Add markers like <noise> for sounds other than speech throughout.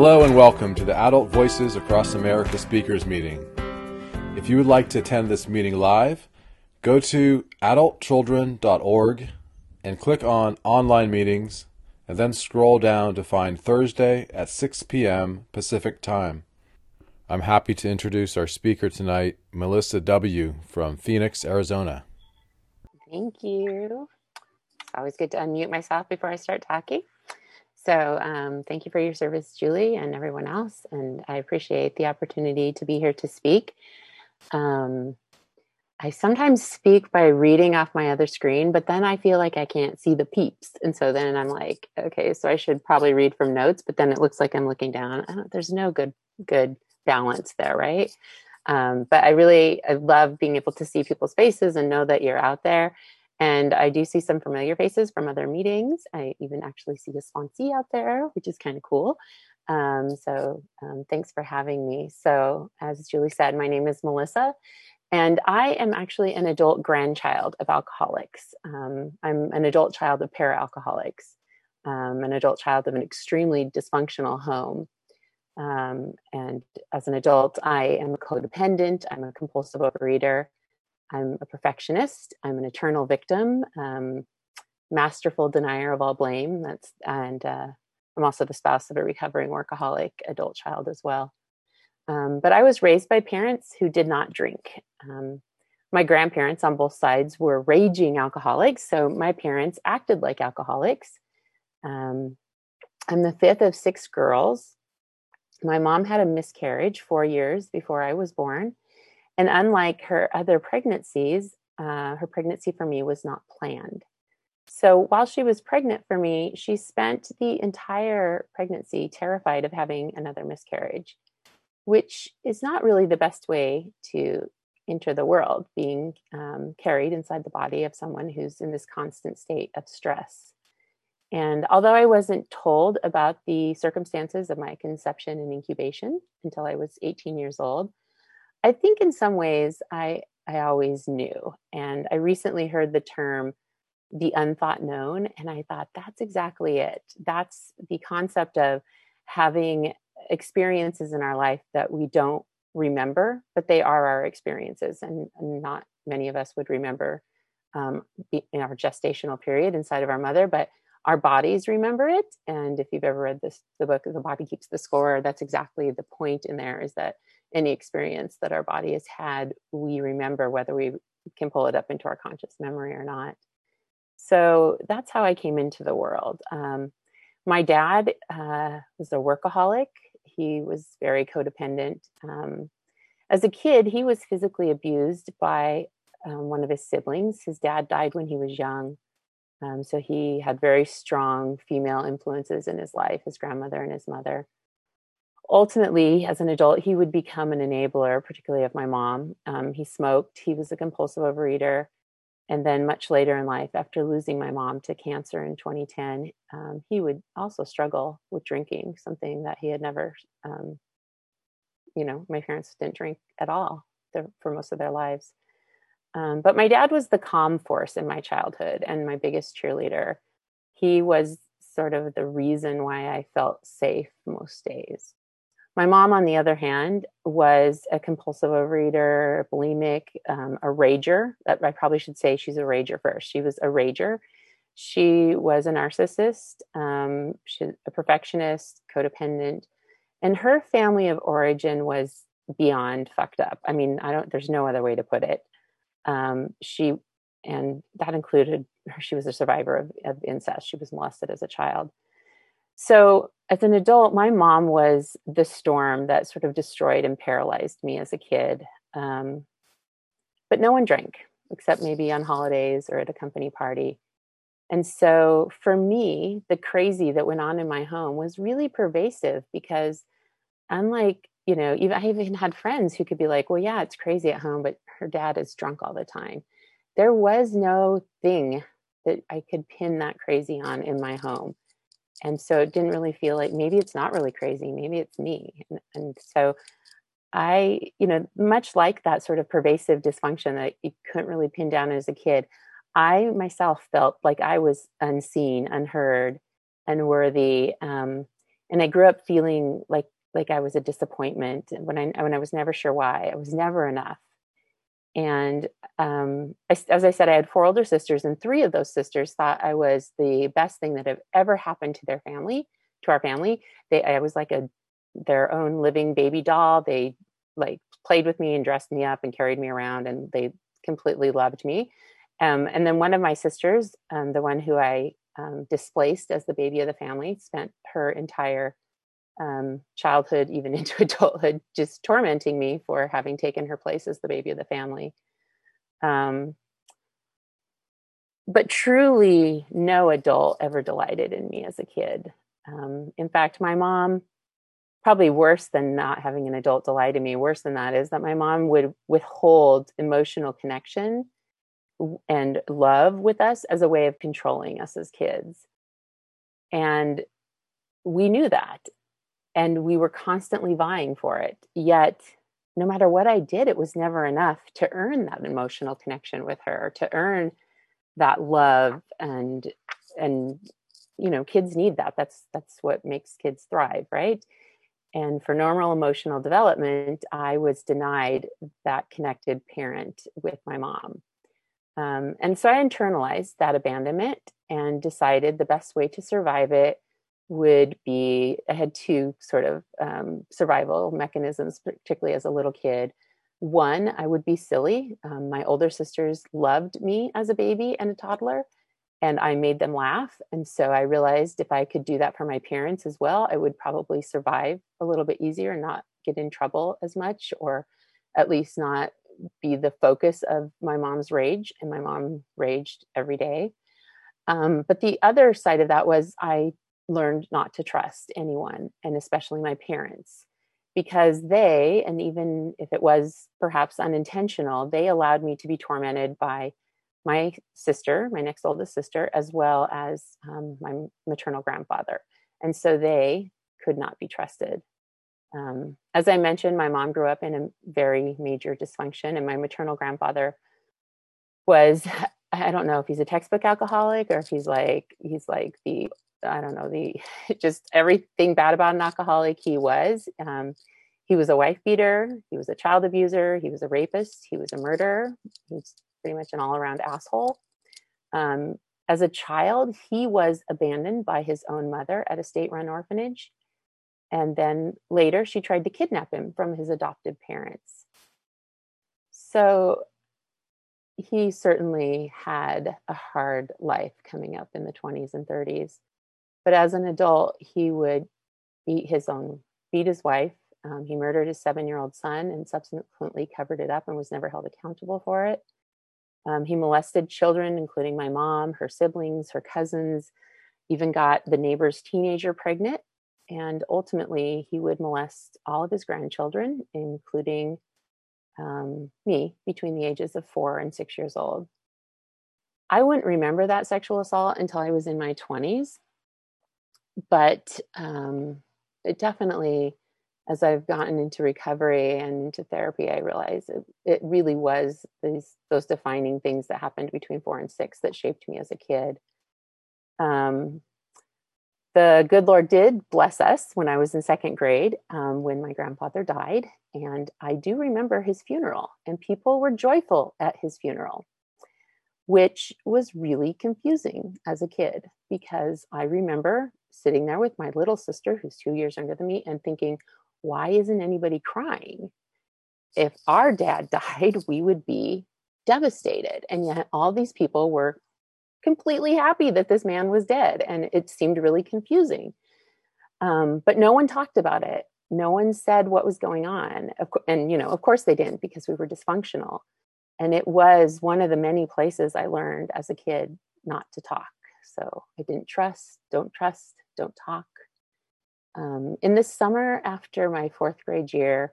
Hello and welcome to the Adult Voices Across America Speakers Meeting. If you would like to attend this meeting live, go to adultchildren.org and click on Online Meetings and then scroll down to find Thursday at 6 p.m. Pacific Time. I'm happy to introduce our speaker tonight, Melissa W. from Phoenix, Arizona. Thank you. It's always good to unmute myself before I start talking. So, um, thank you for your service, Julie, and everyone else. And I appreciate the opportunity to be here to speak. Um, I sometimes speak by reading off my other screen, but then I feel like I can't see the peeps. And so then I'm like, okay, so I should probably read from notes, but then it looks like I'm looking down. there's no good, good balance there, right? Um, but I really I love being able to see people's faces and know that you're out there and I do see some familiar faces from other meetings. I even actually see a sponsee out there, which is kind of cool. Um, so um, thanks for having me. So, as Julie said, my name is Melissa, and I am actually an adult grandchild of alcoholics. Um, I'm an adult child of para alcoholics, um, an adult child of an extremely dysfunctional home. Um, and as an adult, I am a codependent, I'm a compulsive overeater. I'm a perfectionist. I'm an eternal victim, um, masterful denier of all blame. That's and uh, I'm also the spouse of a recovering workaholic adult child as well. Um, but I was raised by parents who did not drink. Um, my grandparents on both sides were raging alcoholics, so my parents acted like alcoholics. Um, I'm the fifth of six girls. My mom had a miscarriage four years before I was born and unlike her other pregnancies, uh, her pregnancy for me was not planned. So while she was pregnant for me, she spent the entire pregnancy terrified of having another miscarriage, which is not really the best way to enter the world, being um, carried inside the body of someone who's in this constant state of stress. And although I wasn't told about the circumstances of my conception and incubation until I was 18 years old, I think in some ways I I always knew. And I recently heard the term the unthought known and I thought that's exactly it. That's the concept of having experiences in our life that we don't remember, but they are our experiences and, not many of us would remember um, in our gestational period inside of our mother, but our bodies remember it. And if you've ever read this, the book, The Body Keeps the Score, that's exactly the point in there is that any experience that our body has had, we remember whether we can pull it up into our conscious memory or not. So that's how I came into the world. Um, my dad uh, was a workaholic. He was very codependent. Um, as a kid, he was physically abused by um, one of his siblings. His dad died when he was young. Um, so he had very strong female influences in his life his grandmother and his mother ultimately, as an adult, he would become an enabler, particularly of my mom. Um, he smoked, he was a compulsive overeater. And then, much later in life, after losing my mom to cancer in 2010, um, he would also struggle with drinking, something that he had never, um, you know, my parents didn't drink at all for most of their lives. Um, but my dad was the calm force in my childhood and my biggest cheerleader. He was sort of the reason why I felt safe most days. My mom, on the other hand, was a compulsive overeater, bulimic, um, a rager. That I probably should say she's a rager first. She was a rager. She was a narcissist, um, she's a perfectionist, codependent, and her family of origin was beyond fucked up. I mean, I don't. There's no other way to put it. Um, she, and that included she was a survivor of, of incest. She was molested as a child. So, as an adult, my mom was the storm that sort of destroyed and paralyzed me as a kid. Um, but no one drank except maybe on holidays or at a company party. And so, for me, the crazy that went on in my home was really pervasive because, unlike, you know, even I even had friends who could be like, well, yeah, it's crazy at home, but her dad is drunk all the time. There was no thing that I could pin that crazy on in my home and so it didn't really feel like maybe it's not really crazy maybe it's me and, and, so i you know much like that sort of pervasive dysfunction that you couldn't really pin down as a kid i myself felt like i was unseen unheard unworthy um, and I grew up feeling like like I was a disappointment when I when I was never sure why. I was never enough. And um, I, as I said, I had four older sisters, and three of those sisters thought I was the best thing that had ever happened to their family, to our family. They, I was like a their own living baby doll. They like played with me and dressed me up and carried me around, and they completely loved me. Um, and then one of my sisters, um, the one who I um, displaced as the baby of the family, spent her entire um, childhood, <laughs> even into adulthood, just tormenting me for having taken her place as the baby of the family. Um, but truly, no adult ever delighted in me as a kid. Um, in fact, my mom, probably worse than not having an adult delight in me, worse than that is that my mom would withhold emotional connection and love with us as a way of controlling us as kids. And we knew that and we were constantly vying for it. Yet, no matter what I did, it was never enough to earn that emotional connection with her, to earn that love and and you know kids need that. That's that's what makes kids thrive right? And for normal emotional development i was denied that connected parent with my mom. Um, and so i internalized that abandonment and decided the best way to survive it would be I had two sort of um, survival mechanisms, particularly as a little kid. One, I would be silly. Um, my older sisters loved me as a baby and a toddler, and I made them laugh. And so I realized if I could do that for my parents as well, I would probably survive a little bit easier and not get in trouble as much, or at least not be the focus of my mom's rage. And my mom raged every day. Um, but the other side of that was I learned not to trust anyone, and especially my parents, because they, and even if it was perhaps unintentional, they allowed me to be tormented by my sister, my next oldest sister, as well as um, my maternal grandfather. And so they could not be trusted. Um, as I mentioned, my mom grew up in a very major dysfunction, and my maternal grandfather was <laughs> I don't know if he's a textbook alcoholic or if he's like he's like the I don't know, the <laughs> just everything bad about an alcoholic he was. Um, he was a wife beater, he was a child abuser, he was a rapist, he was a murderer, he's pretty much an all around asshole. Um, as a child, he was abandoned by his own mother at a state run orphanage. And then later, she tried to kidnap him from his adoptive parents. So he certainly had a hard life coming up in the 20s and 30s. But as an adult, he would beat his own, beat his wife. Um, he murdered his seven year old son and subsequently covered it up and was never held accountable for it. Um, he molested children, including my mom, her siblings, her cousins, even got the neighbor's teenager pregnant. And ultimately, he would molest all of his grandchildren, including um, me, between the ages of four and six years old. I wouldn't remember that sexual assault until I was in my 20s but um, it definitely as i've gotten into recovery and into therapy i realized it, it really was these those defining things that happened between four and six that shaped me as a kid. Um, the good lord did bless us when i was in second grade um, when my grandfather died and i do remember his funeral and people were joyful at his funeral which was really confusing as a kid because I remember sitting there with my little sister, who's two years younger than me, and thinking, why isn't anybody crying? If our dad <laughs> died, we would be devastated. And yet, all these people were completely happy that this man was dead. And it seemed really confusing. Um, but no one talked about it. No one said what was going on. And, you know, of course they didn't because we were dysfunctional. And it was one of the many places I learned as a kid not to talk. So I didn't trust, don't trust, don't talk. Um, in this summer, after my fourth grade year,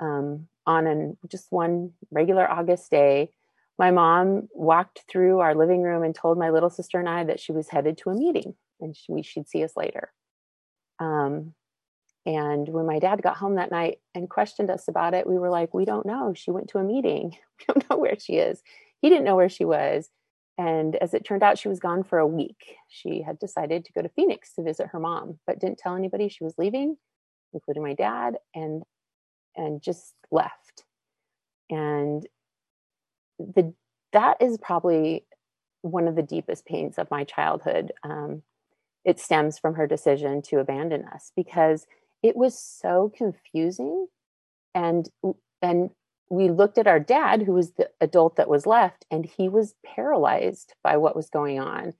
um, on an just one regular August day, my mom walked through our living room and told my little sister and I that she was headed to a meeting and she, we, she'd see us later. Um, and when my dad got home that night and questioned us about it, we were like, we don't know. She went to a meeting. <laughs> We don't know where she is. He didn't know where she was. And as it turned out, she was gone for a week. She had decided to go to Phoenix to visit her mom, but didn't tell anybody she was leaving, including my dad, and and just left. And the that is probably one of the deepest pains of my childhood. Um, it stems from her decision to abandon us because it was so confusing and and we looked at our dad who was the adult that was left and he was paralyzed by what was going on.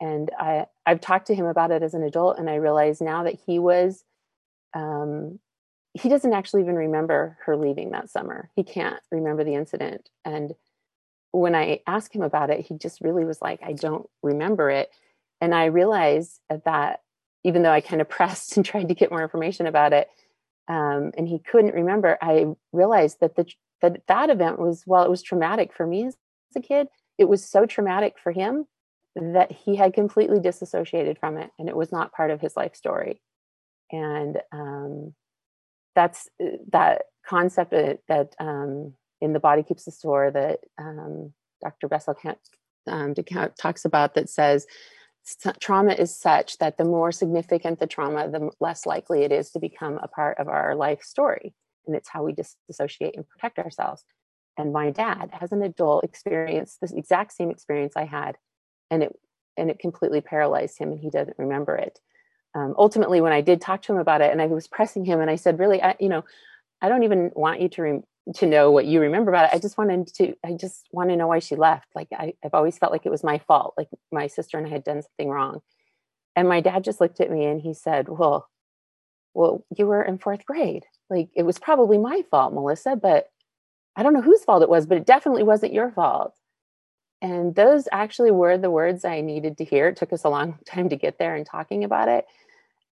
And i i've talked to him about it as an adult and i realize now that he was um, he doesn't actually even remember her leaving that summer. He can't remember the incident. And when i asked him about it he just really was like i don't remember it. And i realized that even though i kind of <laughs> pressed and tried to get more information about it um, and he couldn't remember, I realized that the that that event was while it was traumatic for me as a kid, it was so traumatic for him that he had completely disassociated from it, and it was not part of his life story. And um, that's uh, that concept that, that um, in the body keeps the score that um, Dr. Bessel um, talks about that says trauma is such that the more significant the trauma, the less likely it is to become a part of our life story. And it's how we dissociate and protect ourselves. And my dad, as an adult, experienced this exact same experience I had, and it and it completely paralyzed him, and he doesn't remember it. Um, ultimately, when I did talk to him about it, and I was pressing him, and I said, "Really, I, you know, I don't even want you to re- to know what you remember about it. I just wanted to, I just want to know why she left. Like I, I've always felt like it was my fault. Like my sister and I had done something wrong. And my dad just looked at me and he said, well, well, you were in fourth grade. Like it was probably my fault, Melissa, but I don't know whose fault it was, but it definitely wasn't your fault. And those actually were the words I needed to hear. It took us a long <laughs> time to get there and talking about it.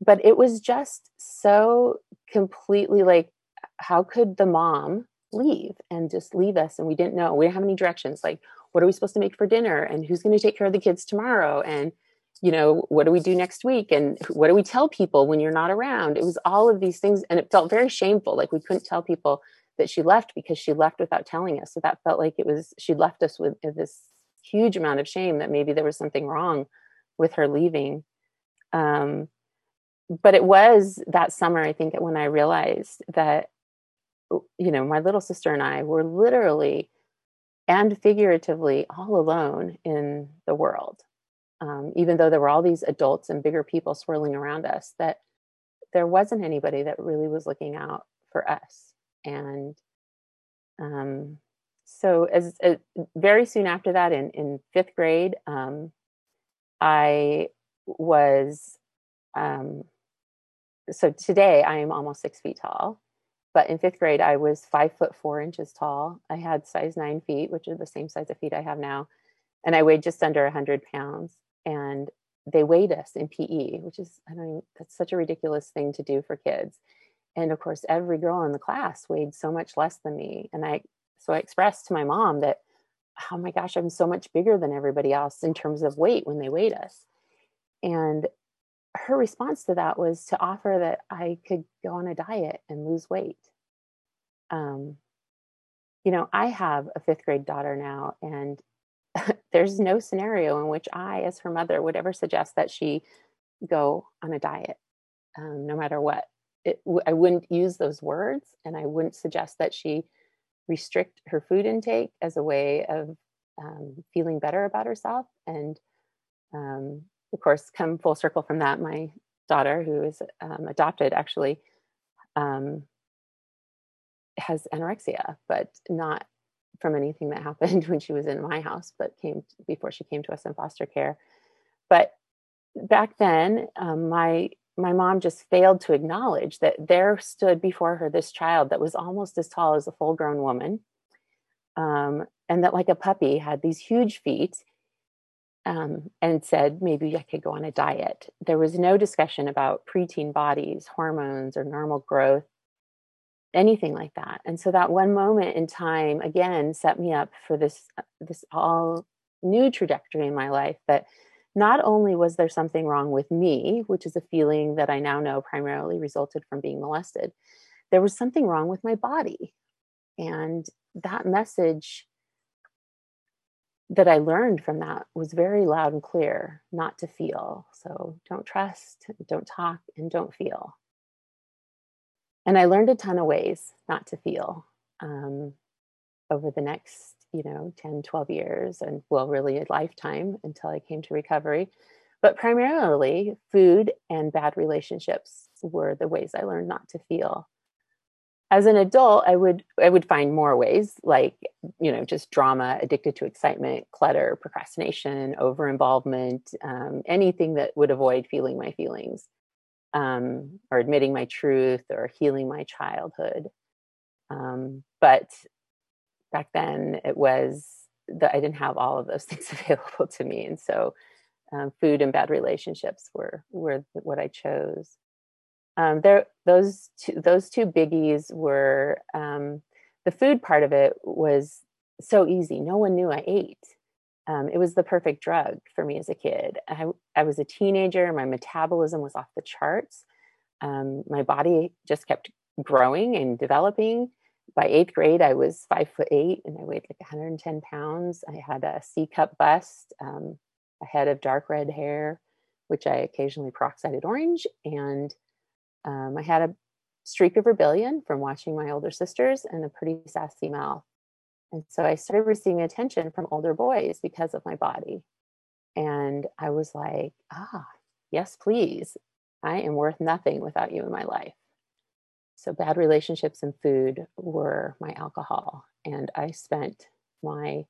But it was just so completely like, how could the mom leave and just leave us? And we didn't know we didn't have any directions like what are we supposed to make for dinner? And who's going to take care of the kids tomorrow? And you know what do we do next week? And what do we tell people when you're not around? It was all of these things and it felt very shameful like we couldn't tell people that she left because she left without telling us. So that felt like it was she left us with this huge amount of shame that maybe there was something wrong with her leaving. Um, but it was that summer i think when i realized that you know, my little sister and I were literally and figuratively all alone in the world. Um, even though there were all these adults and bigger people swirling around us, that there wasn't anybody that really was looking out for us. And um, so, as, as, very soon after that, in in fifth grade, um, I was. Um, so today, I am almost six feet tall, but in fifth grade, I was five foot four inches tall. I had size nine feet, which are the same size of feet I have now. And I weighed just under 100 pounds. And they weighed us in PE, which is, I don't that's such a ridiculous thing to do for kids. And of course, every girl in the class weighed so much less than me. And I, so I expressed to my mom that, oh my gosh, I'm so much bigger than everybody else in terms of weight when they weighed us. And her response to that was to offer that I could go on a diet and lose weight. Um, you know, I have a fifth grade daughter now, and <laughs> there's no scenario in which I, as her mother, would ever suggest that she go on a diet, um, no matter what. It, I wouldn't use those words, and I wouldn't suggest that she restrict her food intake as a way of um, feeling better about herself. And um, of course, come full circle from that, my daughter, who is um, adopted, actually um, has anorexia, but not from anything that happened <laughs> when she was in my house, but came before she came to us in foster care. But back then, um, my my mom just failed to acknowledge that there stood before her this child that was almost as tall as a full grown woman, um, and that like a puppy had these huge feet um, and said maybe I could go on a diet. There was no discussion about preteen bodies, hormones, or normal growth, anything like that. And so that one moment in time again set me up for this uh, this all new trajectory in my life. That not only was there something wrong with me, which is a feeling that I now know primarily resulted from being molested, there was something wrong with my body, and that message that I learned from that was very loud and clear not to feel. So don't trust, don't talk, and don't feel. And I learned a ton of ways not to feel um, over the next, you know, 10, 12 years, and well, really a lifetime until I came to recovery. But primarily, food and bad relationships were the ways I learned not to feel as an adult i would i would find more ways like you know just drama addicted to excitement clutter procrastination over involvement um, anything that would avoid feeling my feelings um, or admitting my truth or healing my childhood. Um, but back then it was that i didn't have all of those <laughs> things available to me. And so um, food and bad relationships were were what i chose um, there those two those two biggies were um, the food part of it was so easy. No one knew i ate. Um, it was the perfect drug for me as a kid. I, I was a teenager. My metabolism was off the charts. Um, my body just kept growing and developing. By eighth grade i was five foot eight and i weighed like 110 pounds. I had a c cup bust. Um, a head of dark red hair which i occasionally peroxided orange and um, I had a streak of rebellion from watching my older sisters and a pretty sassy mouth. And so I started receiving attention from older boys because of my body. And I was like, ah, yes, please. I am worth nothing without you in my life. So bad relationships and food were my alcohol. And I spent my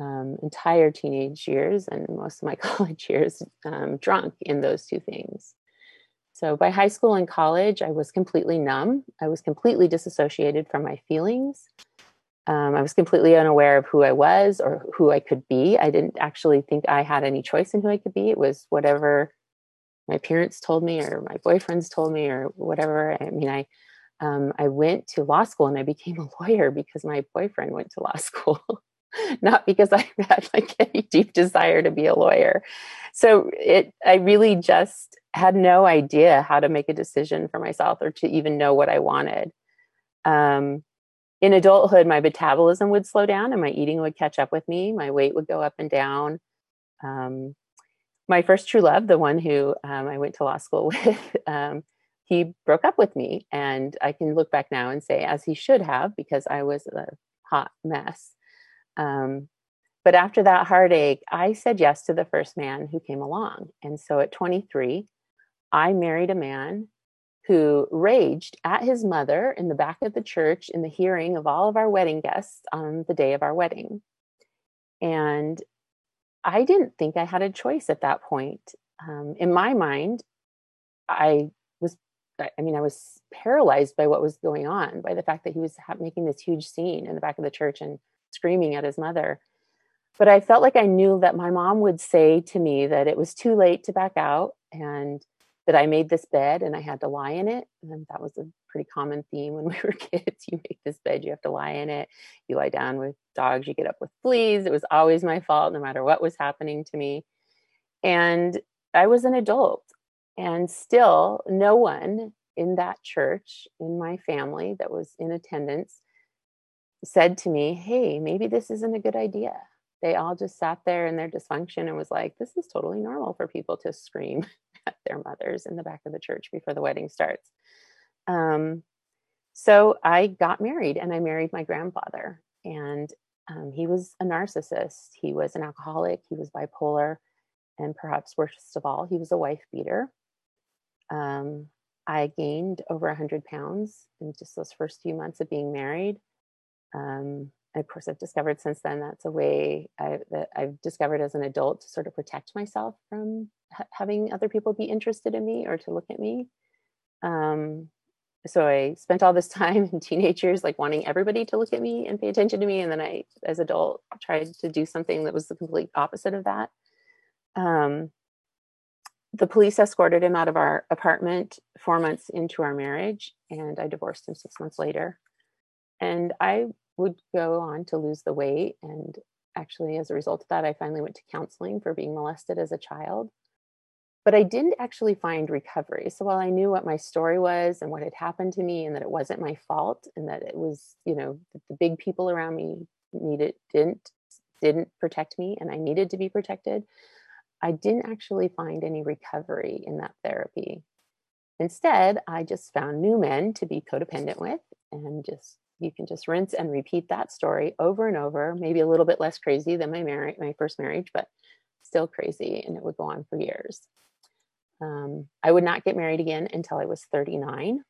um, entire teenage years and most of my <laughs> college years um, drunk in those two things. So by high school and college, I was completely numb. I was completely disassociated from my feelings. Um, I was completely unaware of who I was or who I could be. I didn't actually think I had any choice in who I could be. It was whatever my parents told me or my boyfriends told me or whatever. I mean, I um, I went to law school and I became a <laughs> lawyer because my boyfriend went to law school. <laughs> not because I <laughs> had like any deep desire to be a lawyer. So it, I really just had no idea how to make a decision for myself or to even know what I wanted. Um, in adulthood, my metabolism would slow down and my eating would catch up with me. My weight would go up and down. Um, my first true love, the one who um, I went to law school <laughs> with, um, he broke up with me. And I can look back now and say, as he should have, because I was a hot mess. Um, but after that heartache, I said yes to the first man who came along. And so at 23, I married a man who raged at his mother in the back of the church in the hearing of all of our wedding guests on the day of our wedding. And I didn't think I had a choice at that point. Um, in my mind, I was, I mean, I was paralyzed by what was going on, by the fact that he was making this huge scene in the back of the church and screaming at his mother. But I felt like I knew that my mom would say to me that it was too late to back out and that I made this bed and I had to lie in it. And that was a pretty common theme when <laughs> we were kids. You make this bed, you have to lie in it. You lie down with dogs, you get up with fleas. It was always my fault, no matter what was happening to me. And I was an adult. And still, no one in that church, in my family that was in attendance, said to me, Hey, maybe this isn't a good idea. They all just sat there in their dysfunction and was like, This is totally normal for people to scream <laughs> at their mothers in the back of the church before the wedding starts. Um, so I got married and I married my grandfather. And um, he was a narcissist, he was an alcoholic, he was bipolar, and perhaps worst of all, he was a wife beater. Um, I gained over 100 pounds in just those first few months of being married. Um, of course, I've discovered since then that's a way I, that I've discovered as an adult to sort of protect myself from ha- having other people be interested in me or to look at me. Um, so I spent all this time <laughs> in teenage years like wanting everybody to look at me and pay attention to me, and then I, as adult, tried to do something that was the complete opposite of that. Um, the police escorted him out of our apartment four months into our marriage, and I divorced him six months later. And I would go on to lose the weight. And actually, as a result of that, I finally went to counseling for being molested as a child. But I didn't actually find recovery. So while I knew what my story was and what had happened to me, and that it wasn't my fault, and that it was, you know, the big people around me needed didn't didn't protect me and I needed to be protected, I didn't actually find any recovery in that therapy. Instead, I just found new men to be codependent with and just you can just rinse and repeat that story over and over, maybe a little bit less crazy than my marriage, my first marriage, but still crazy and it would go on for years. Um, I would not get married again until I was 39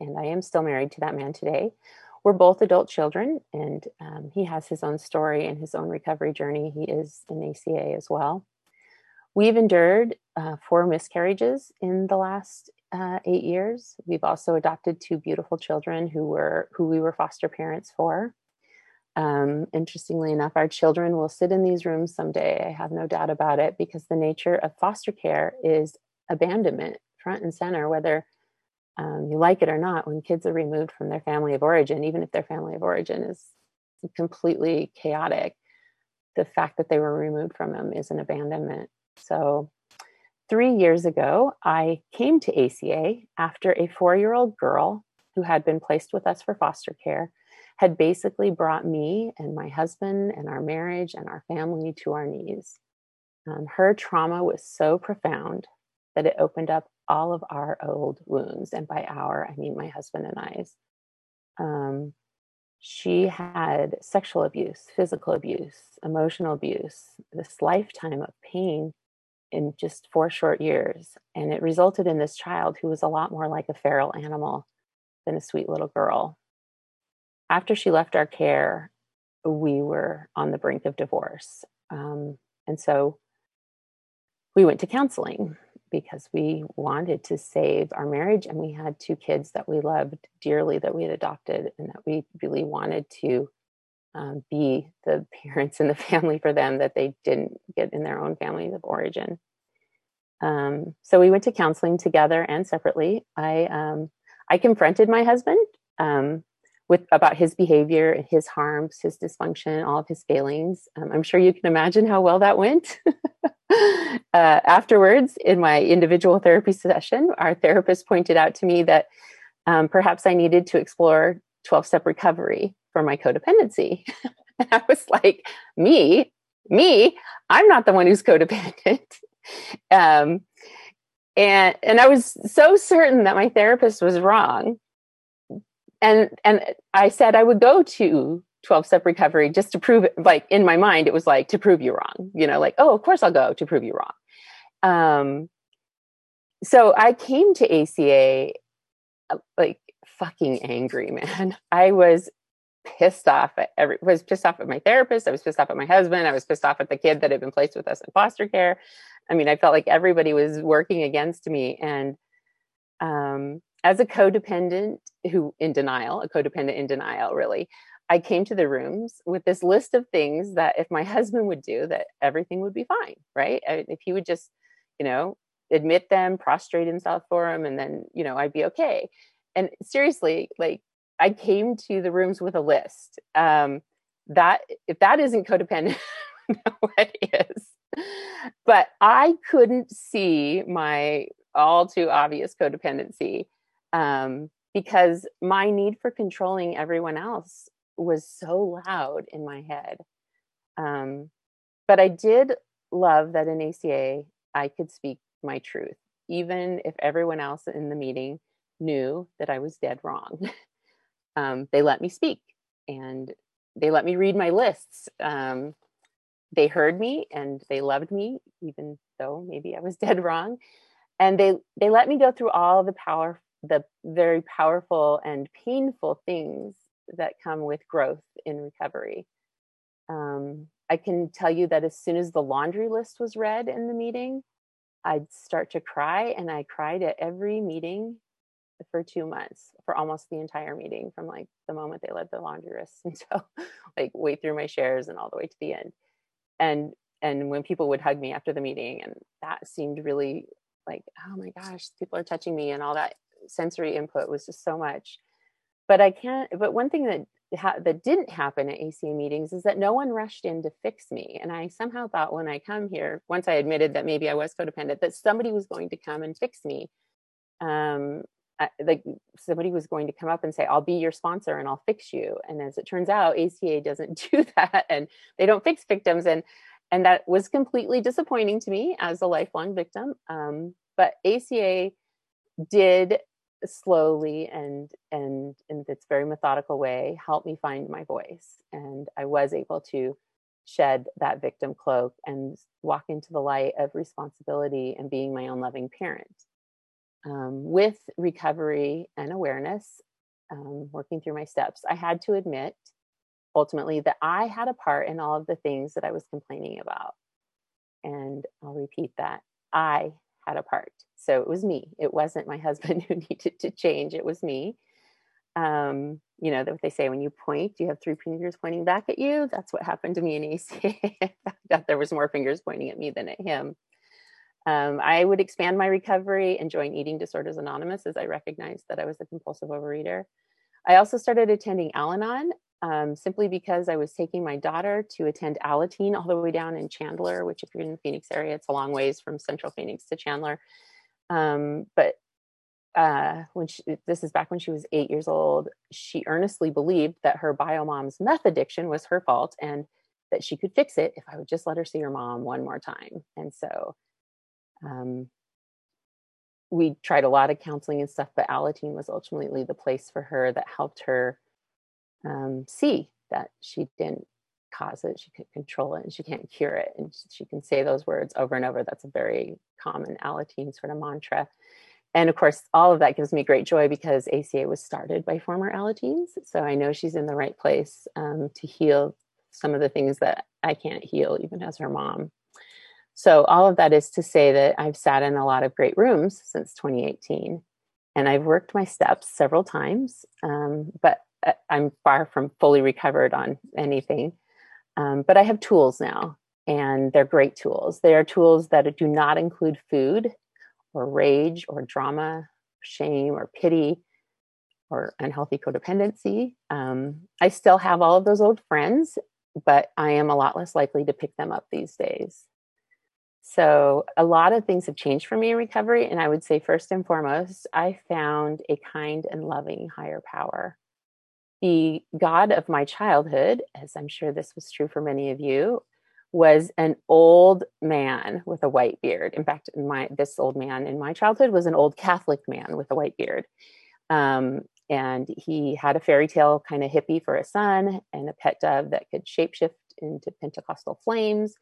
and I am still married to that man today. We're both adult children, and um, he has his own story and his own recovery journey. He is an ACA as well. We've endured uh, four miscarriages in the last uh, eight years. We've also adopted two beautiful children who were who we were foster parents for. Um, interestingly enough, our children will sit in these rooms someday. I have no doubt about it because the nature of foster care is abandonment, front and center, whether um, you like it or not. When kids are removed from their family of origin, even if their family of origin is completely chaotic, the fact that they were removed from them is an abandonment. So three years ago, I came to ACA after a four year old girl who had been placed with us for foster care had basically brought me and my husband and our marriage and our family to our knees. Um, her trauma was so profound that it opened up all of our old wounds. And by our, I mean my husband and I's. Um, she had sexual abuse, physical abuse, emotional abuse, this lifetime of pain in just four short years. And it resulted in this child who was a lot more like a feral animal than a sweet little girl. After she left our care, we were on the brink of divorce. Um, and so we went to counseling because we wanted to save our marriage and we had two kids that we loved dearly that we had adopted and that we really wanted to um, be the <laughs> parents and the family for them that they didn't get in their own families of origin. Um, so we went to counseling together and separately. I um, I confronted my husband um, with about his behavior, his harms, his dysfunction, all of his failings. Um, I'm sure you can imagine how well that went. <laughs> uh, afterwards, in my individual therapy session, our therapist pointed out to me that um, perhaps I needed to explore 12 step recovery for my codependency. <laughs> and I was like, me, me, I'm not the one who's codependent. <laughs> um, and and I was so certain that my therapist was wrong. And and I said I would go to 12 step recovery just to prove it like in my mind it was like to prove you wrong you know like oh of course i'll go to prove you wrong um so i came to aca uh, like fucking angry <laughs> man i was pissed off at every was pissed off at my therapist i was pissed off at my husband i was pissed off at the kid that had been placed with us in foster care i mean i felt like everybody was working against me and um as a codependent who in denial a codependent in denial really I came to the rooms with this list of things that if my husband would do, that everything would be fine, right? If he would just, you know, admit them, prostrate himself for them, and then, you know, I'd be okay. And seriously, like I came to the rooms with a list. Um, that if that isn't codependent, <laughs> what is? But I couldn't see my all too obvious codependency um, because my need for controlling everyone else was so loud in my head. Um, but I did love that in ACA, I could speak my truth, even if everyone else in the meeting knew that I was dead wrong. <laughs> um, they let me speak and they let me read my lists. Um, they heard me and they loved me, even though maybe I was <laughs> dead wrong. And they they let me go through all the power, the very powerful and painful things that come with growth in recovery. Um, I can tell you that as soon as the laundry list was read in the meeting, I'd start to cry, and I cried at every meeting for two months, for almost the entire meeting, from like the moment they led the laundry list <laughs> until like way through my shares and all the way to the end. And and when people would hug me after the meeting, and that seemed really like, oh my gosh, people are touching me, and all that sensory input was just so much but I can't. But one thing that ha- that didn't happen at ACA meetings is that no one rushed in to fix me, and I somehow thought when I come here, once I admitted that maybe I was codependent, that somebody was going to come and fix me. Um, uh, like somebody was going to come up and say i'll be your sponsor and i'll fix you. And as it turns out aca doesn't <laughs> do that and they don't fix victims and and that was completely disappointing to me as a lifelong victim. Um, but aca did slowly and and in its very methodical way help me find my voice and i was able to shed that victim cloak and walk into the light of responsibility and being my own loving parent um, with recovery and awareness, um, working through my steps, I had to admit ultimately that I had a part in all of the things that I was complaining about. And I'll repeat that I had a part. So it was me. It wasn't my <laughs> husband who needed to change, it was me. Um, you know, what they say when you point, you have three fingers pointing back at you. That's what happened to me in ACA. <laughs> there was more fingers pointing at me than at him. Um, I would expand my recovery and join Eating Disorders Anonymous as I recognized that I was a compulsive overeater. I also started attending Al Anon um, simply because I was taking my daughter to attend Alateen all the way down in Chandler, which, if you're in the Phoenix area, it's a long ways from Central Phoenix to Chandler. Um, but uh, when she, this is back when she was eight years old, she earnestly believed that her bio mom's meth addiction was her fault and that she could fix it if I would just let her see her mom one more time. And so um, we tried a lot of counseling and stuff, but Alateen was ultimately the place for her that helped her um, see that she didn't cause it, she could control it, and she can't cure it. And she can say those words over and over. That's a very common Alateen sort of mantra. And of course, all of that gives me great joy because ACA was started by former Alateens. So I know she's in the right place um, to heal some of the things that I can't heal, even as her mom. So, all of that is to say that I've sat in a lot of great rooms since 2018, and I've worked my steps several times, um, but uh, I'm far from fully recovered on anything. Um, but I have tools now, and they're great tools. They are tools that do not include food or rage or drama, shame or pity or unhealthy codependency. Um, I still have all of those old friends, but I am a lot less likely to pick them up these days. So, a lot of things have changed for me in recovery. And I would say, first and foremost, I found a kind and loving higher power. The God of my childhood, as I'm sure this was true for many of you, was an old man with a white beard. In fact, my this old man in my childhood was an old Catholic man with a white beard. Um, and he had a fairy tale kind of hippie for a son and a pet dove that could shapeshift into Pentecostal flames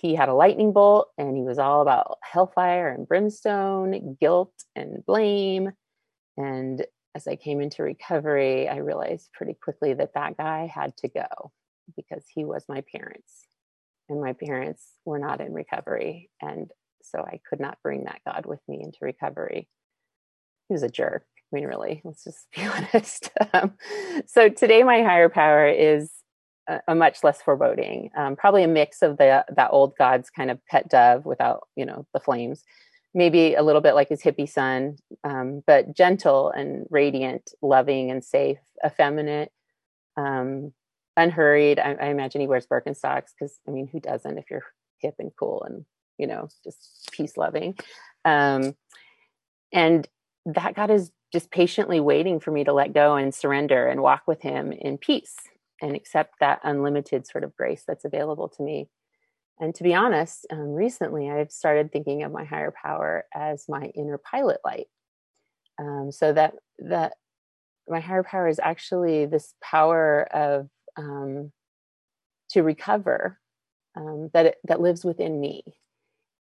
he had a lightning bolt and he was all about hellfire and brimstone, guilt and blame. And as I came into recovery, I realized pretty quickly that that guy had to go because he was my parents. And my parents were not in recovery. And so I could not bring that God with me into recovery. He was a jerk. I mean, really, let's just <laughs> be honest. Um, so today, my higher power is a, much less foreboding. Um, probably a mix of the that old god's kind of pet dove without you know the flames. Maybe a little bit like his hippie son, um, but gentle and radiant, loving and safe, effeminate, um, unhurried. I, I, imagine he wears Birkenstocks because I mean, who doesn't if you're hip and cool and you know just peace loving. Um, and that God is just patiently waiting for me to let go and surrender and walk with Him in peace and accept that unlimited sort of grace that's available to me. And to be honest, um, recently I've started thinking of my higher power as my inner pilot light. Um, so that that my higher power is actually this power of um, to recover um, that it, that lives within me,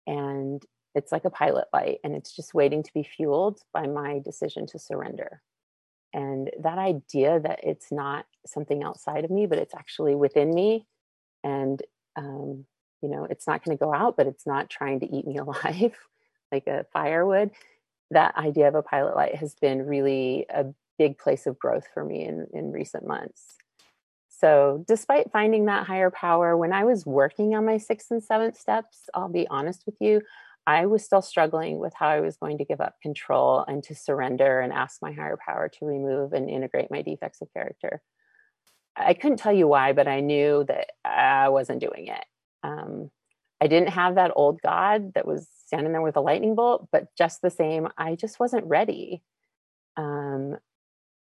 and it's like a pilot light, and it's just waiting to be fueled by my decision to surrender and that idea that it's not something outside of me but it's actually within me. And um, you know it's not going to go out but it's not trying to eat me <laughs> alive like a firewood. That idea of a pilot light has been really a big place of growth for me in, in recent months. So despite finding that higher power when i was working on my sixth and seventh steps i'll be honest with you I was still struggling with how I was going to give up control and to surrender and ask my higher power to remove and integrate my defects of character. I couldn't tell you why, but I knew that I wasn't doing it. Um, I didn't have that old God that was standing there with a lightning bolt, but just the same, I just wasn't ready. um,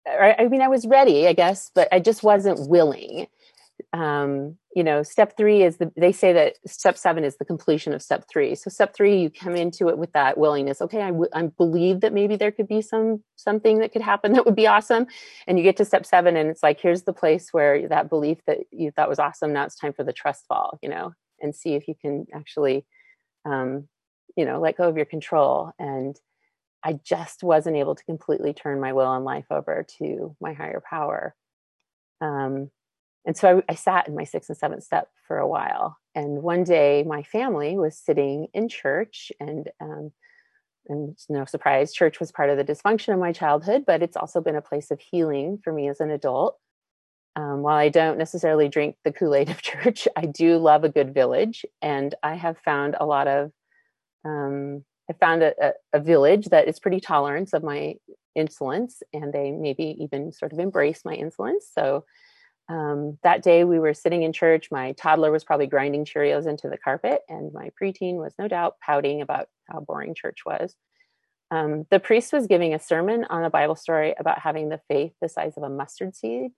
I mean, I was ready, I guess, but I just wasn't willing. Um, you know, step three is the, they say that step seven is the completion of step three. So step three, you come into it with that willingness. Okay, I, w- I believe that maybe there could be some, something that could happen <laughs> that would be awesome. And you get to step seven and it's like, here's the place where that belief that you thought was awesome. Now it's time for the trust fall, you know, and see if you can actually, um, you know, let go of your control and, I just wasn't able to completely turn my will and life over to my higher power. Um, and so I, I, sat in my sixth and seventh step for a while. And one day, my family was sitting in church, and um, and no surprise, church was part of the dysfunction of my childhood, but it's also been a place of healing for me as an adult. Um, while I don't necessarily drink the Kool Aid of <laughs> church, I do love a good village, and I have found a lot of um, I found a, a, a, village that is pretty tolerant of my insolence, and they maybe even sort of embrace my insolence. So um, that day we were sitting in church. My toddler was probably grinding Cheerios into the carpet, and my preteen was no doubt pouting about how boring church was. Um, the priest was giving a sermon on a Bible story about having the faith the size of a mustard seed.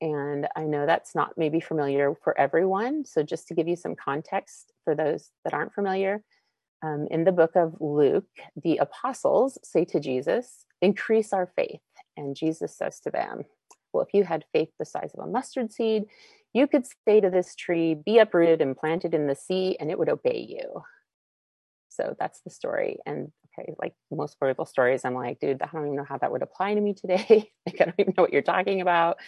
And I know that's not maybe familiar for everyone. So, just to give you some context for those that aren't familiar, um, in the book of Luke, the apostles say to Jesus, Increase our faith. And Jesus says to them, Well, if you had faith the size of a mustard seed, you could say to this tree, Be uprooted and planted in the sea, and it would obey you. So that's the story. And okay, like most Bible stories, I'm like, dude, I don't even know how that would apply to me today. <laughs> like, I don't even know what you're talking about.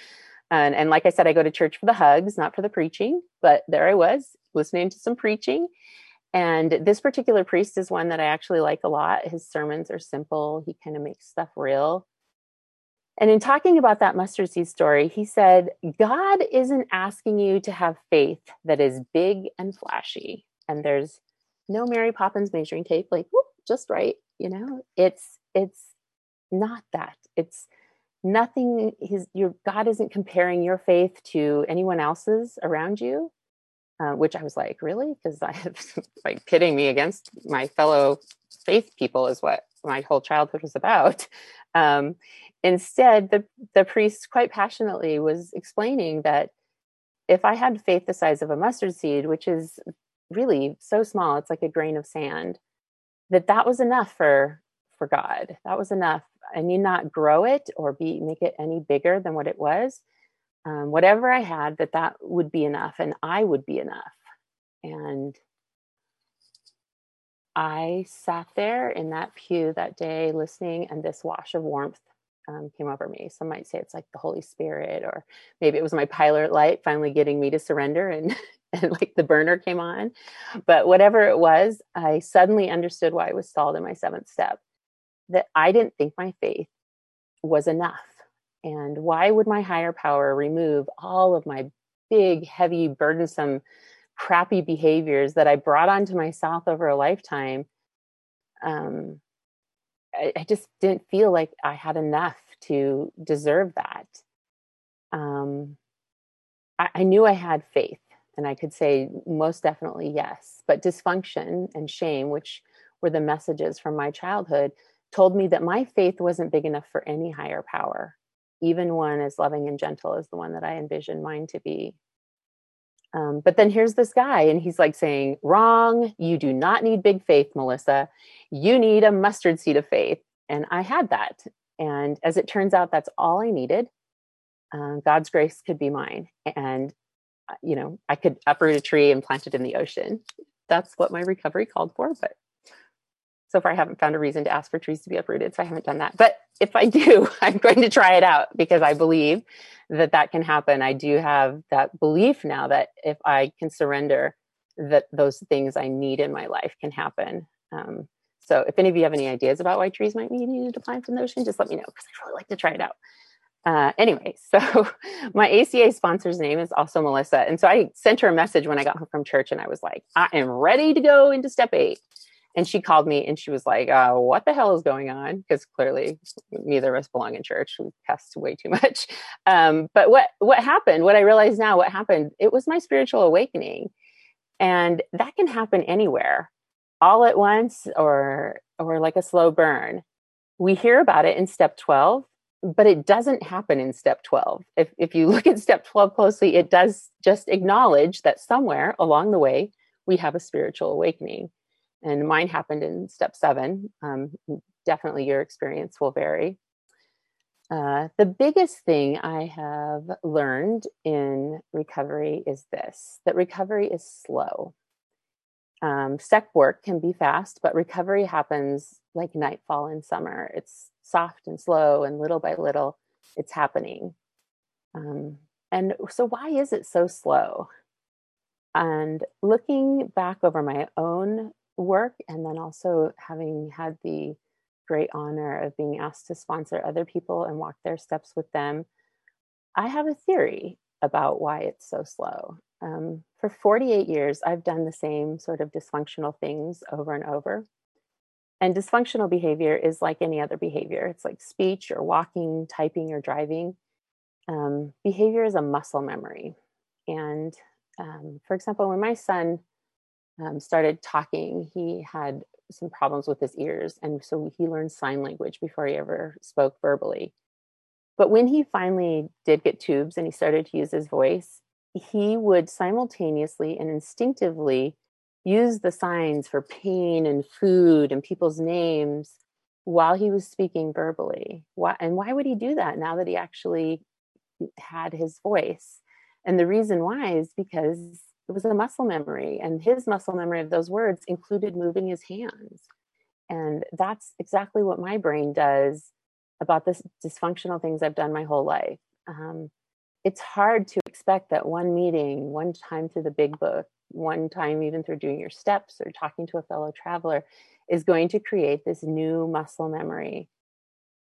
And, and like I said, I go to church for the hugs, not for the preaching. But there I was listening to some preaching and this particular priest is one that I actually like a lot. His sermons are simple, he kind of makes stuff real. And in talking about that mustard seed story, he said, God isn't asking you to have faith that is big and flashy. And there's no Mary Poppins measuring tape, like whoop, just right. You know, it's it's not that. It's nothing. His your God isn't comparing your faith to anyone else's around you. Uh, which I was like, really? Because I have <laughs> like pitting me against my fellow faith people is what my whole childhood was about. Um, instead, the the priest quite passionately was explaining that if I had faith the size of a mustard seed, which is really so small, it's like a grain of sand, that that was enough for for God. That was enough. I need not grow it or be make it any bigger than what it was um, whatever I had, that that would be enough and I would be enough. And I sat there in that pew that day listening, and this wash of warmth um, came over me. Some might say it's like the Holy Spirit, or maybe it was my pilot light finally getting me to surrender and, <laughs> and like the burner came on. But whatever it was, I suddenly understood why I was stalled in my seventh step that I didn't think my faith was enough and why would my higher power remove all of my big, heavy, burdensome, crappy behaviors that I brought onto myself over a lifetime? Um, I, I, just didn't feel like I had enough to deserve that. Um, I, I knew I had faith, and I could say most definitely yes. But dysfunction and shame, which were the messages from my childhood, told me that my faith wasn't big enough for any higher power even one as loving and gentle as the one that I envisioned mine to be. Um, but then here's this guy, and he's like saying, Wrong, you do not need big faith, Melissa. You need a mustard seed of faith. And I had that. And as it turns out, that's all I needed. Uh, God's grace could be mine. And, uh, you know, I could uproot a tree and plant it in the ocean. That's what my recovery called for. But so far I haven't found a reason to ask for trees to be uprooted, so I haven't done that. But if I <laughs> do, I'm going to try it out because I believe that that can happen. I do have that belief now that if I can surrender, that those things I need in my life can happen. Um, so if any of you have any ideas about why trees might be needed to plant in the ocean, just let me know because I'd really like to try it out. Uh, anyway, so <laughs> my ACA sponsor's name is also Melissa. And so I sent her a message when I got home from church and I was like, I am ready to go into step eight. And she called me and she was like, uh, what the hell is going on? Because clearly neither of us belong in church. We cussed way too <laughs> much. Um, but what, what happened, what I realize now, what happened, it was my spiritual awakening. And that can happen anywhere, all at once or, or like a slow burn. we hear about it in step 12 but it doesn't happen in step 12 if, if you <laughs> look at step 12 closely it does just acknowledge that somewhere along the way we have a spiritual awakening and mine happened in step seven um, definitely your experience will vary uh, the biggest thing I have learned in recovery is this that recovery is slow. Um, step work can be fast, but recovery happens like nightfall in summer. It's soft and slow, and little by little, it's happening. Um, and so, why is it so slow? And looking back over my own work, and then also having had the great honor of being asked to sponsor other people and walk their steps with them, I have a theory about why it's so slow. Um, for 48 years, I've done the same sort of dysfunctional things over and over. And dysfunctional behavior is like any other behavior it's like speech or walking, typing, or driving. Um, behavior is a muscle memory. And um, for example, when my son um, started talking, he had some problems with his ears. And so he learned sign language before he ever spoke verbally. But when he finally did get tubes and he started to use his voice, he would simultaneously and instinctively use the signs for pain and food and people's names while he was speaking verbally. Why, and why would he do that now that he actually had his voice? And the reason why is because it was a muscle memory and his muscle memory of those words included moving his hands. And that's exactly what my brain does about this dysfunctional things i've done my whole life. Um, it's hard to expect that one meeting one time through the big book one time even through doing your steps or talking to a fellow traveler is going to create this new muscle memory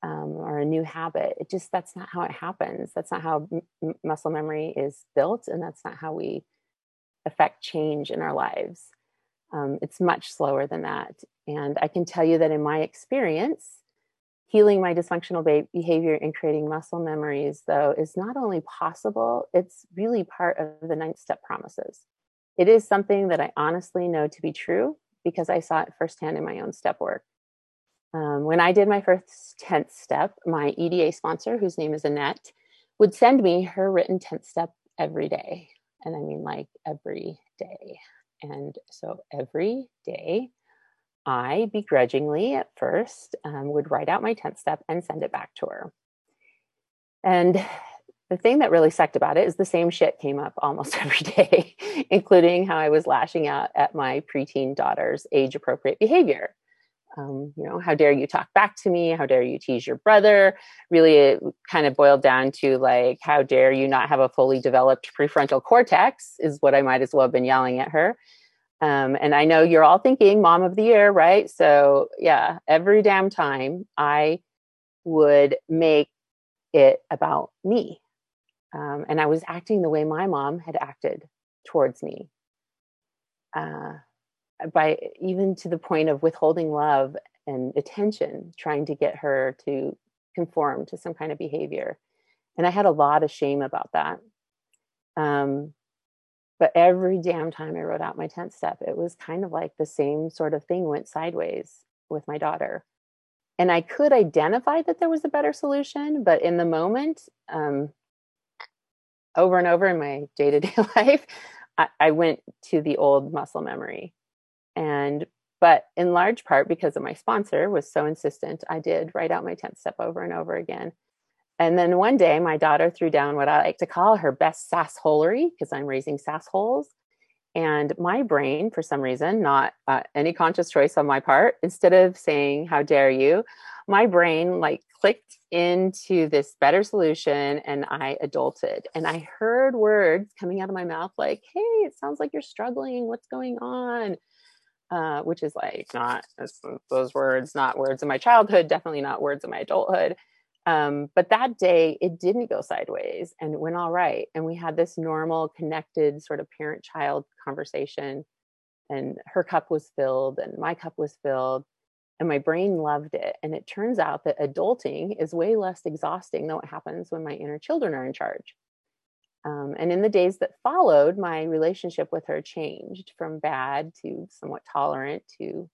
um, or a new habit. It just that's not how it happens. That's not how m- muscle memory is built and that's not how we affect change in our lives. Um, it's much slower than that. And I can tell you that in my experience, healing my dysfunctional behavior and creating muscle memories, though, is not only possible, it's really part of the ninth step promises. It is something that I honestly know to be true because I saw it firsthand in my own step work. Um, when I did my first 10th step, my EDA sponsor, whose name is Annette, would send me her written 10th step every day and I mean like every day. And so every day, I begrudgingly at first um, would write out my 10th step and send it back to her. And the thing that really sucked about it is the same shit came up almost <laughs> every day, including how I was lashing out at my preteen daughter's age appropriate behavior um, you know, how dare you talk back to me? How dare you tease your brother? Really, it kind of boiled down to like, how dare you not have a fully developed prefrontal cortex, is what I might as well have been yelling at her. Um, and I know you're all thinking mom of the year, right? So, yeah, every damn time I would make it about me. Um, and I was acting the way my mom had acted towards me. Uh, by even to the point of withholding love and attention, trying to get her to conform to some kind of behavior. And I had a lot of shame about that. Um, but every damn time I wrote out my 10th step, it was kind of like the same sort of thing went sideways with my daughter. And I could identify that there was a better solution, but in the moment, um, over and over in my day to day life, I, I went to the old muscle memory and but in large part because of my sponsor was so insistent, I did write out my 10th step over and over again. And then one day my daughter threw down what I like to call her best sassholery because I'm raising sassholes. And my brain, for some reason, not uh, any conscious choice on my part, instead of saying, How dare you, my brain like clicked into this better solution and I adulted. And I heard words coming out of my mouth like, Hey, it sounds like you're struggling. What's going on? Uh, which is like not those words, not words of my childhood, definitely not words of my adulthood. Um, but that day, it didn't go sideways and it went all right. And we had this normal, connected sort of parent child conversation. And her cup was filled and my cup was filled. And my brain loved it. And it turns out that adulting is way less exhausting than what happens when my inner children are in charge. Um, and in the days that followed, my relationship with her changed from bad to somewhat tolerant to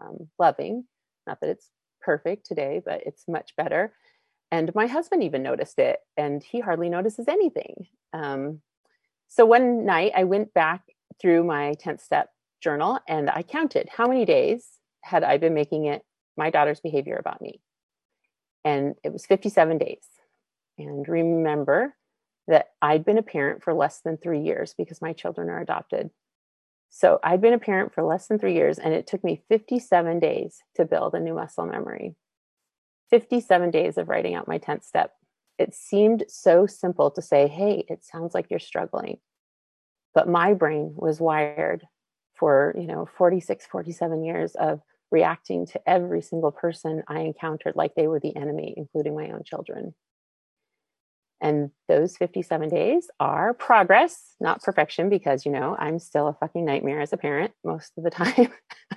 um, loving. Not that it's perfect today, but it's much better. And my husband even noticed it, and he hardly notices anything. Um, so one night I went back through my 10th step journal and I counted how many days had I been making it my daughter's behavior about me. And it was 57 days. And remember that I'd been a parent for less than three years because my children are adopted. So I'd been a parent for less than three years, and it took me 57 days to build a new muscle memory. 57 days of writing out my 10th step. It seemed so simple to say, hey, it sounds like you're struggling. But my brain was wired for, you know, 46, 47 years of reacting to every single person I encountered like they were the enemy, including my own children. And those 57 days are progress, not perfection, because, you know, I'm still a fucking nightmare as a parent most of the <laughs> time.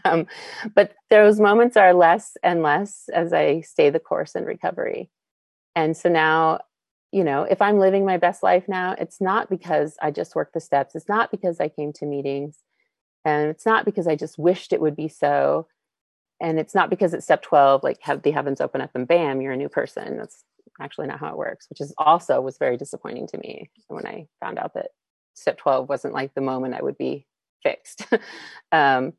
um, but those moments are less and less as I stay the course in recovery. And so now, you know, if I'm living my best life now, it's not because I just worked the steps, it's not because I came to meetings, and it's not because I just wished it would be so. And it's not because it's step 12, like have the heavens open up and bam, you're a new person. That's actually not how it works, which is also was very disappointing to me when I found out that step 12 wasn't like the moment I would be fixed. <laughs> um,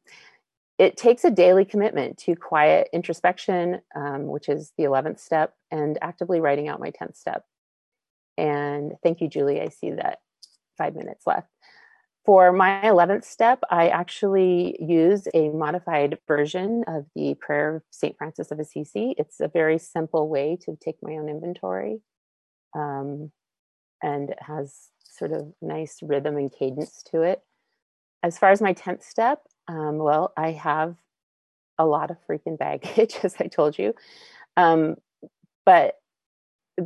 it takes a daily commitment to quiet introspection, um, which is the 11th step, and actively writing out my 10th step. And thank you, Julie. I see that five minutes left. For my 11th step, I actually use a modified version of the Prayer of St. Francis of Assisi. It's a very simple way to take my own inventory. Um, and it has sort of nice rhythm and cadence to it. As far as my 10th step, um, well, I have a lot of freaking baggage, <laughs> as I told you. Um, but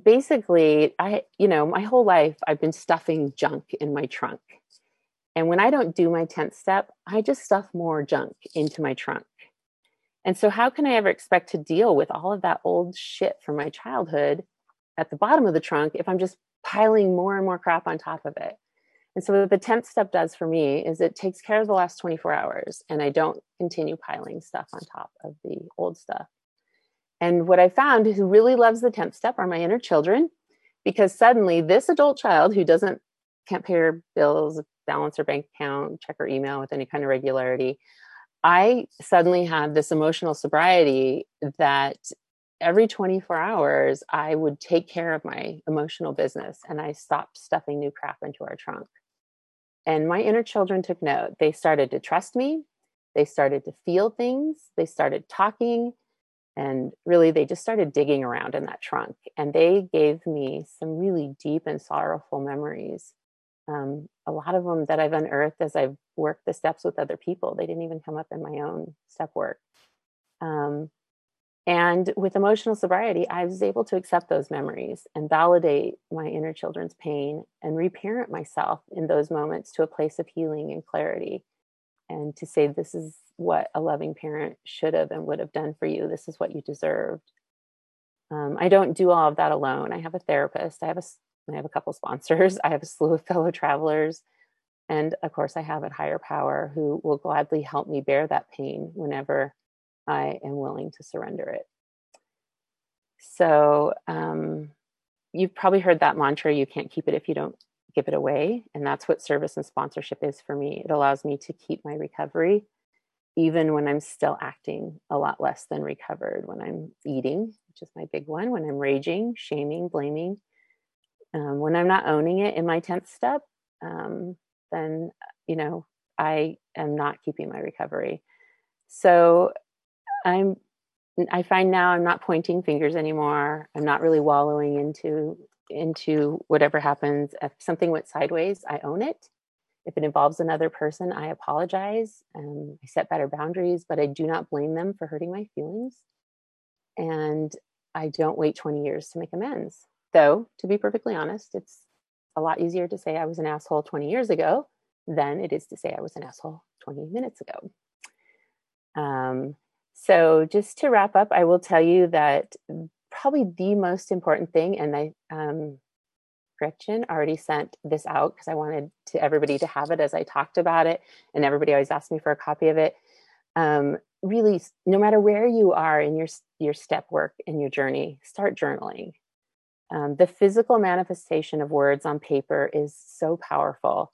basically, I, you know, my whole life I've been stuffing junk in my trunk and when I don't do my 10th step, I just stuff more junk into my trunk. And so, how can I ever expect to deal with all of that old shit from my childhood at the bottom of the trunk if I'm just piling more and more crap on top of it? And so, what the 10th step does for me is it takes care of the last 24 hours and I don't continue piling stuff on top of the old stuff. And what I found who really loves the 10th step are my inner children because suddenly this adult child who doesn't can't pay her bills, balance her bank account, check her email with any kind of regularity. I suddenly had this emotional sobriety that every 24 hours I would take care of my emotional business and I stopped stuffing new crap into our trunk. And my inner children took note. They started to trust me. They started to feel things. They started talking. And really, they just started digging around in that trunk. And they gave me some really deep and sorrowful memories um, a lot of them that I've unearthed as I've worked the steps with other people. They didn't even come up in my own step work. Um, and with emotional sobriety, I was able to accept those memories and validate my inner children's pain and reparent myself in those moments to a place of healing and clarity. And to say, this is what a loving parent should have and would have done for you. This is what you deserved. Um, I don't do all of that alone. I have a therapist, I have a I have a couple sponsors. <laughs> I have a slew of fellow travelers. And of course, I have a higher power who will gladly help me bear that pain whenever I am willing to surrender it. So, um, you've probably heard that mantra you can't keep it if you don't give it away. And that's what service and sponsorship is for me. It allows me to keep my recovery even when I'm still acting a lot less than recovered, when I'm eating, which is my big one, when I'm raging, shaming, blaming, um, when i'm not owning it in my 10th step um, then you know i am not keeping my recovery. So i'm i find now i'm not pointing fingers anymore. I'm not really wallowing into into whatever happens. If something went sideways i own it. If it involves another person i apologize um, i set better boundaries but i do not blame them for hurting my feelings. And i don't wait 20 years to make amends Though, to be perfectly honest, it's a lot easier to say I was an asshole 20 years ago than it is to say I was an asshole 20 minutes ago. Um, so, just to wrap up, I will tell you that probably the most important thing, and I, um, Gretchen already sent this out because I wanted to everybody to have it as I talked about it, and everybody always asked me for a copy of it. Um, really, no matter where you are in your your step work in your journey, start journaling. Um, the physical manifestation of words on paper is so powerful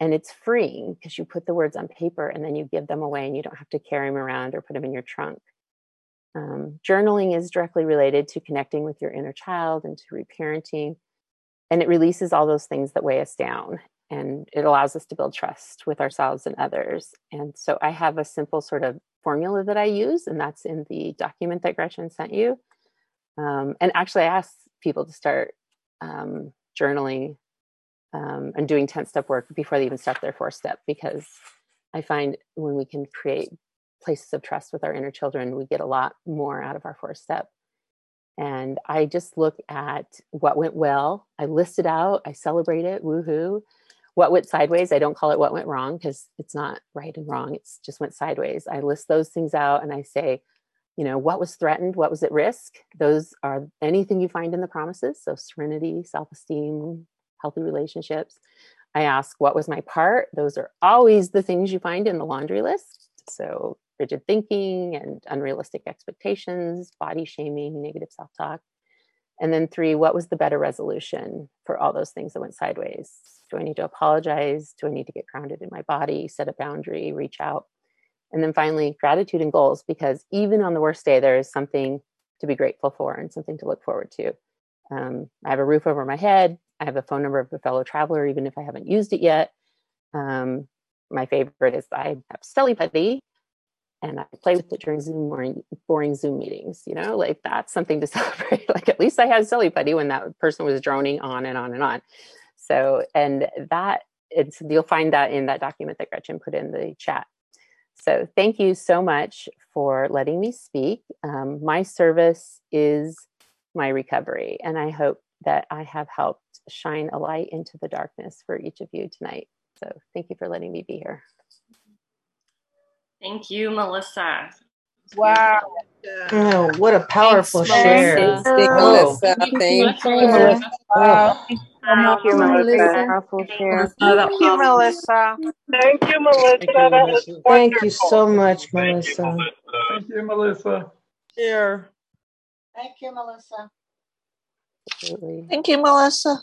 and it's freeing because you put the words on paper and then you give them away and you don't have to carry them around or put them in your trunk. Um, journaling is directly related to connecting with your inner child and to reparenting. And it releases all those things that weigh us down and it allows us to build trust with ourselves and others. And so I have a simple sort of formula that I use, and that's in the document that Gretchen sent you. Um, and actually, I asked people to start um, journaling um, and doing 10 step work before they even start their fourth step because I find when we can create places of trust with our inner children, we get a lot more out of our fourth step. And I just look at what went well. I list it out, I celebrate it, woohoo. What went sideways, I don't call it what went wrong because it's not right and wrong. It's just went sideways. I list those things out and I say, you know, what was threatened, what was at risk. Those are anything you find in the promises. So serenity, self esteem, healthy relationships. I ask, what was my part? Those are always the things you find in the laundry list. So, rigid thinking and unrealistic expectations, body shaming, negative self talk. And then, three, what was the better resolution for all those things that went sideways? Do I need to apologize? Do I need to get grounded in my body, set a boundary, reach out? And then finally, gratitude and goals, because even on the worst day, there is something to be grateful for and something to look forward to. Um, I have a roof over my head. I have a phone number of a fellow traveler, even if I haven't used it yet. Um, my favorite is I have Putty and I play with it during Zoom boring, boring Zoom meetings. You know, like that's something to <laughs> celebrate. like at least I had Putty when that person was droning on and on and on. So, and that it's you'll find that in that document that Gretchen put in the chat. So, thank you so much for letting me speak. Um, my service is my recovery, and I hope that I have helped shine a light into the darkness for each of you tonight. So thank you for letting me be here. Thank you, Melissa. Wow. Oh, what a powerful Thanks, share. Melissa. Thank Thank you, you, Melissa. Wow. Thank you, Melissa. Powerful share. Thank you, Melissa. Thank you, Melissa. Thank you so much, Melissa. Thank you, Melissa. Here. Thank you, Melissa. Absolutely. Thank you, Melissa.